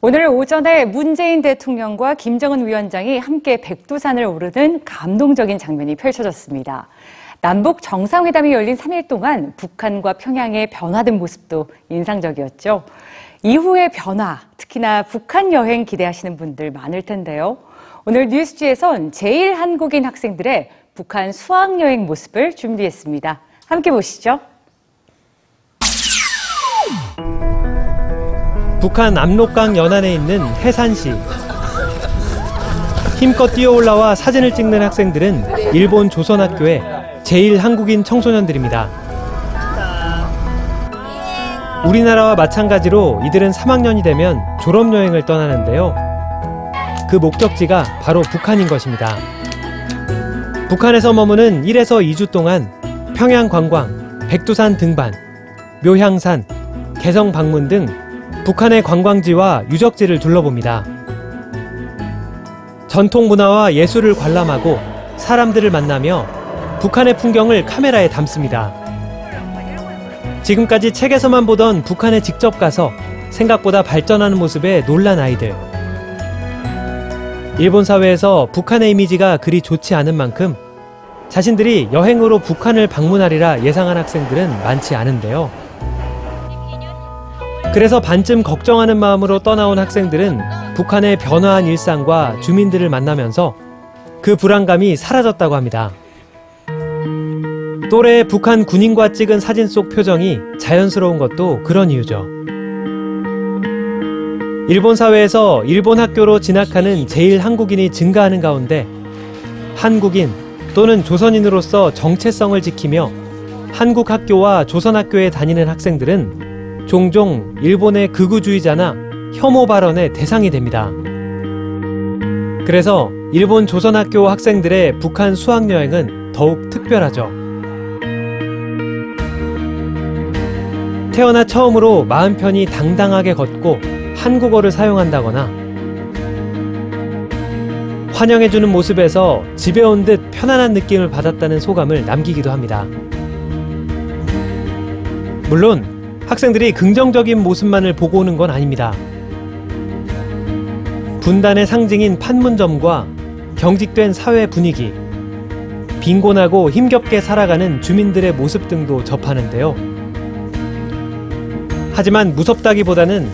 오늘 오전에 문재인 대통령과 김정은 위원장이 함께 백두산을 오르는 감동적인 장면이 펼쳐졌습니다. 남북 정상회담이 열린 3일 동안 북한과 평양의 변화된 모습도 인상적이었죠. 이후의 변화, 특히나 북한 여행 기대하시는 분들 많을 텐데요. 오늘 뉴스지에선 제일 한국인 학생들의 북한 수학여행 모습을 준비했습니다. 함께 보시죠. 북한 압록강 연안에 있는 해산시. 힘껏 뛰어올라와 사진을 찍는 학생들은 일본 조선학교의 제일 한국인 청소년들입니다. 우리나라와 마찬가지로 이들은 3학년이 되면 졸업여행을 떠나는데요. 그 목적지가 바로 북한인 것입니다. 북한에서 머무는 1에서 2주 동안 평양 관광, 백두산 등반, 묘향산, 개성 방문 등 북한의 관광지와 유적지를 둘러봅니다. 전통 문화와 예술을 관람하고 사람들을 만나며 북한의 풍경을 카메라에 담습니다. 지금까지 책에서만 보던 북한에 직접 가서 생각보다 발전하는 모습에 놀란 아이들. 일본 사회에서 북한의 이미지가 그리 좋지 않은 만큼 자신들이 여행으로 북한을 방문하리라 예상한 학생들은 많지 않은데요. 그래서 반쯤 걱정하는 마음으로 떠나온 학생들은 북한의 변화한 일상과 주민들을 만나면서 그 불안감이 사라졌다고 합니다. 또래 북한 군인과 찍은 사진 속 표정이 자연스러운 것도 그런 이유죠. 일본 사회에서 일본 학교로 진학하는 제일 한국인이 증가하는 가운데 한국인 또는 조선인으로서 정체성을 지키며 한국 학교와 조선 학교에 다니는 학생들은 종종 일본의 극우주의자나 혐오 발언의 대상이 됩니다. 그래서 일본 조선학교 학생들의 북한 수학여행은 더욱 특별하죠. 태어나 처음으로 마음 편히 당당하게 걷고 한국어를 사용한다거나 환영해주는 모습에서 집에 온 듯 편안한 느낌을 받았다는 소감을 남기기도 합니다. 물론 학생들이 긍정적인 모습만을 보고 오는 건 아닙니다. 분단의 상징인 판문점과 경직된 사회 분위기, 빈곤하고 힘겹게 살아가는 주민들의 모습 등도 접하는데요. 하지만 무섭다기보다는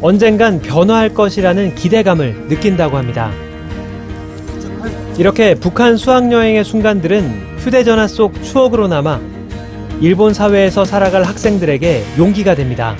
언젠간 변화할 것이라는 기대감을 느낀다고 합니다. 이렇게 북한 수학여행의 순간들은 휴대전화 속 추억으로 남아 일본 사회에서 살아갈 학생들에게 용기가 됩니다.